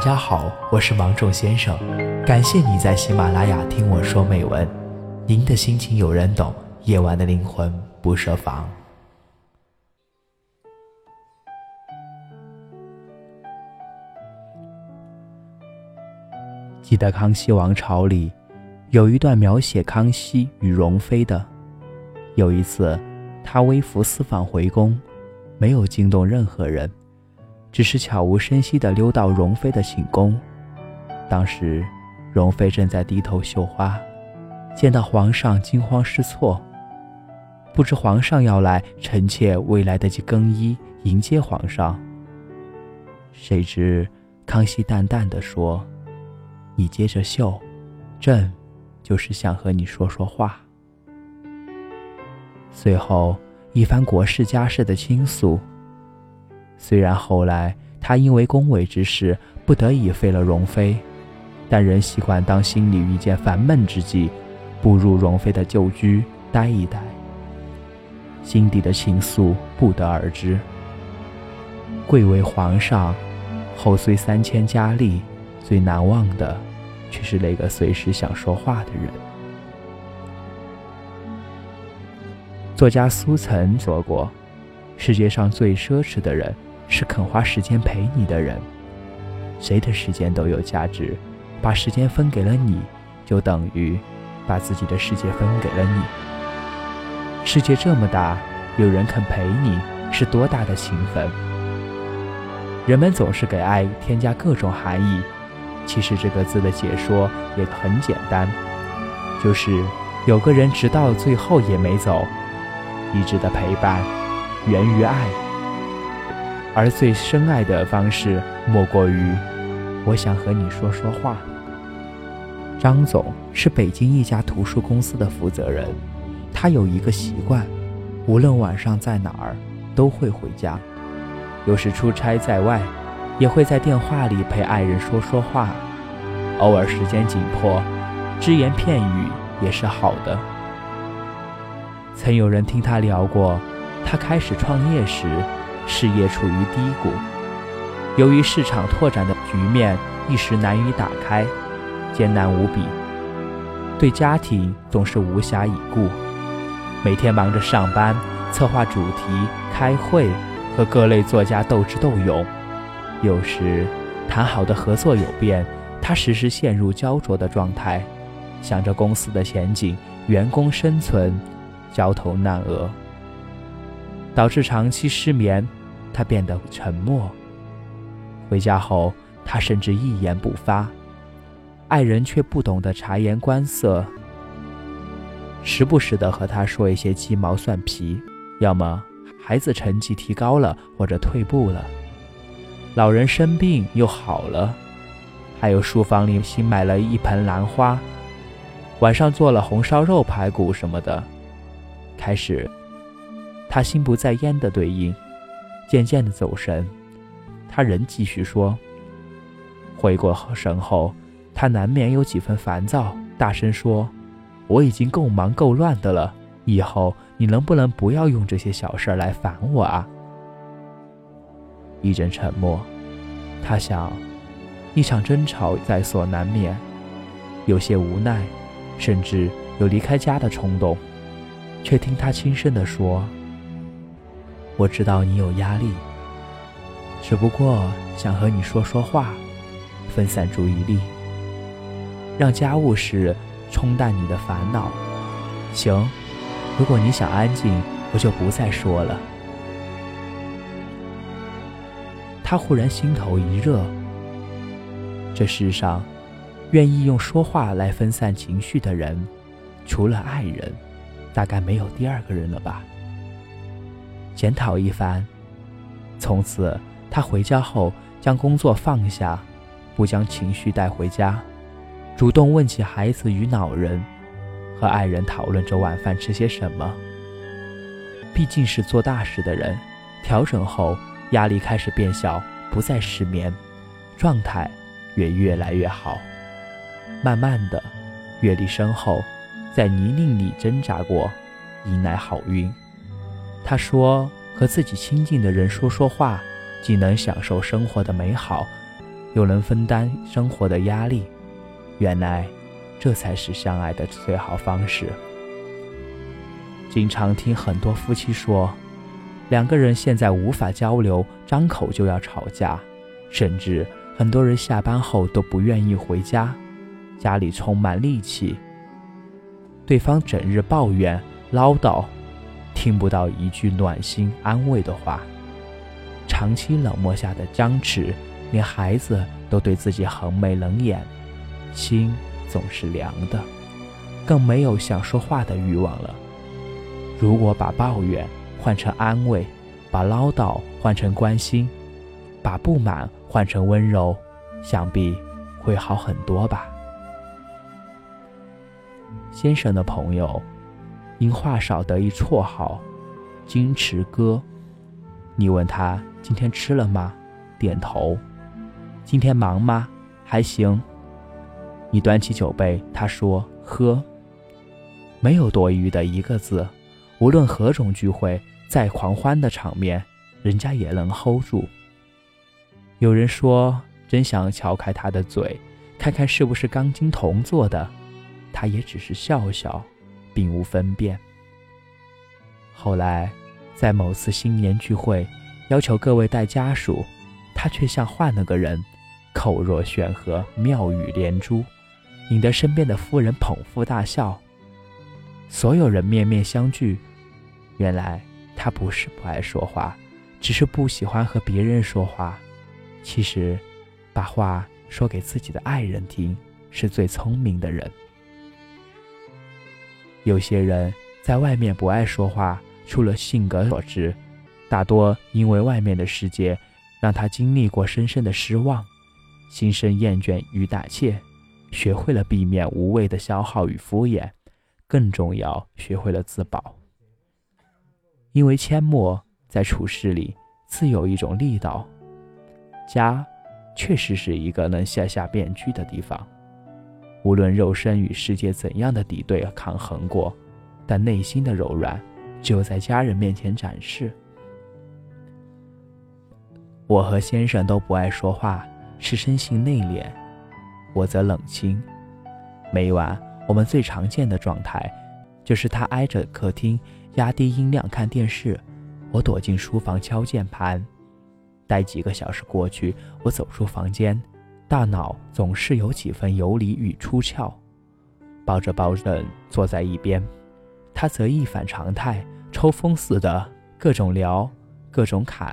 大家好，我是芒种先生，感谢你在喜马拉雅听我说美文。您的心情有人懂，夜晚的灵魂不设防。记得康熙王朝里有一段描写康熙与容妃的。有一次，他微服私访回宫，没有惊动任何人。只是悄无声息地溜到容妃的寝宫，当时，容妃正在低头绣花，见到皇上惊慌失措，不知皇上要来，臣妾未来得及更衣迎接皇上。谁知康熙淡淡的说：“你接着绣，朕就是想和你说说话。”随后一番国事家事的倾诉。虽然后来他因为宫闱之事不得已废了容妃，但仍习惯当心里遇见烦闷之际，步入容妃的旧居待一待。心底的情愫不得而知。贵为皇上，后虽三千佳丽，最难忘的，却是那个随时想说话的人。作家苏岑说过：“世界上最奢侈的人。”是肯花时间陪你的人。谁的时间都有价值，把时间分给了你，就等于把自己的世界分给了你。世界这么大，有人肯陪你，是多大的情分？人们总是给爱添加各种含义，其实这个字的解说也很简单，就是有个人直到最后也没走，一直的陪伴源于爱。而最深爱的方式，莫过于我想和你说说话。张总是北京一家图书公司的负责人，他有一个习惯，无论晚上在哪儿，都会回家。有时出差在外，也会在电话里陪爱人说说话。偶尔时间紧迫，只言片语也是好的。曾有人听他聊过，他开始创业时。事业处于低谷，由于市场拓展的局面一时难以打开，艰难无比。对家庭总是无暇以顾，每天忙着上班、策划主题、开会，和各类作家斗智斗勇。有时谈好的合作有变，他时时陷入焦灼的状态，想着公司的前景、员工生存，焦头烂额。导致长期失眠，他变得沉默。回家后，他甚至一言不发，爱人却不懂得察言观色，时不时的和他说一些鸡毛蒜皮，要么孩子成绩提高了，或者退步了，老人生病又好了，还有书房里新买了一盆兰花，晚上做了红烧肉排骨什么的，开始。他心不在焉的对应，渐渐的走神，他仍继续说。回过神后，他难免有几分烦躁，大声说：“我已经够忙够乱的了，以后你能不能不要用这些小事儿来烦我啊？”一阵沉默，他想，一场争吵在所难免，有些无奈，甚至有离开家的冲动，却听他轻声地说。我知道你有压力，只不过想和你说说话，分散注意力，让家务事冲淡你的烦恼。行，如果你想安静，我就不再说了。他忽然心头一热，这世上，愿意用说话来分散情绪的人，除了爱人，大概没有第二个人了吧。检讨一番，从此他回家后将工作放下，不将情绪带回家，主动问起孩子与老人，和爱人讨论着晚饭吃些什么。毕竟是做大事的人，调整后压力开始变小，不再失眠，状态也越来越好。慢慢的，阅历深厚，在泥泞里挣扎过，迎来好运。他说：“和自己亲近的人说说话，既能享受生活的美好，又能分担生活的压力。原来，这才是相爱的最好方式。经常听很多夫妻说，两个人现在无法交流，张口就要吵架，甚至很多人下班后都不愿意回家，家里充满戾气。对方整日抱怨唠叨，听不到一句暖心安慰的话，长期冷漠下的僵持，连孩子都对自己横眉冷眼，心总是凉的，更没有想说话的欲望了。如果把抱怨换成安慰，把唠叨换成关心，把不满换成温柔，想必会好很多吧。先生的朋友因话少得一绰号“金池哥”。你问他今天吃了吗？点头。今天忙吗？还行。你端起酒杯，他说喝。没有多余的一个字。无论何种聚会，再狂欢的场面，人家也能 hold 住。有人说，真想撬开他的嘴，看看是不是钢筋铜做的，他也只是笑笑，并无分辨。后来，在某次新年聚会，要求各位带家属，他却像换了个人，口若悬河，妙语连珠，引得身边的夫人捧腹大笑。所有人面面相觑。原来他不是不爱说话，只是不喜欢和别人说话。其实，把话说给自己的爱人听，是最聪明的人。有些人在外面不爱说话，除了性格所致，大多因为外面的世界让他经历过深深的失望，心生厌倦与胆怯，学会了避免无谓的消耗与敷衍，更重要，学会了自保。因为阡陌在处事里自有一种力道，家确实是一个能卸下面具的地方。无论肉身与世界怎样的敌对抗衡过，但内心的柔软只有在家人面前展示。我和先生都不爱说话，是生性内敛，我则冷清。每晚我们最常见的状态，就是他挨着客厅。压低音量看电视，我躲进书房敲键盘。待几个小时过去，我走出房间，大脑总是有几分游离与出窍。抱着抱枕坐在一边，他则一反常态，抽风似的各种聊，各种侃。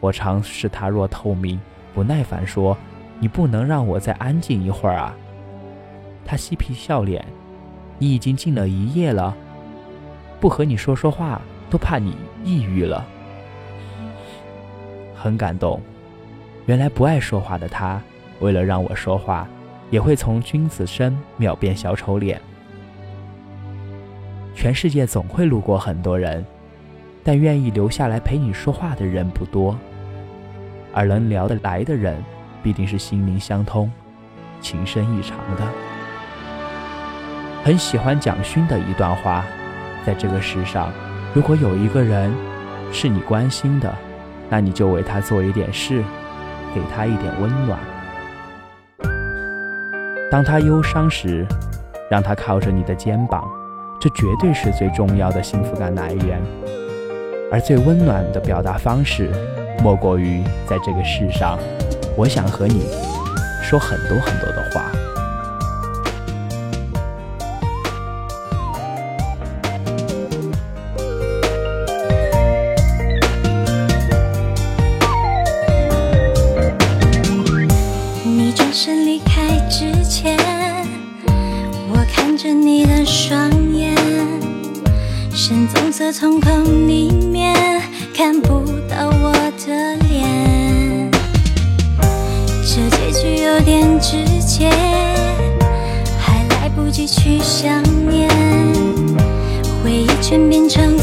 我常视他若透明，不耐烦说：“你不能让我再安静一会儿啊？”他嬉皮笑脸：“你已经静了一夜了。”不和你说说话，都怕你抑郁了。很感动，原来不爱说话的他，为了让我说话，也会从君子身秒变小丑脸。全世界总会路过很多人，但愿意留下来陪你说话的人不多。而能聊得来的人，必定是心灵相通、情深意长的。很喜欢蒋勋的一段话。在这个世上，如果有一个人是你关心的，那你就为他做一点事，给他一点温暖。当他忧伤时，让他靠着你的肩膀，这绝对是最重要的幸福感来源。而最温暖的表达方式，莫过于在这个世上，我想和你说很多很多的话。着你的双眼，深棕色瞳孔里面看不到我的脸，这结局有点直接，还来不及去想念，回忆全变成。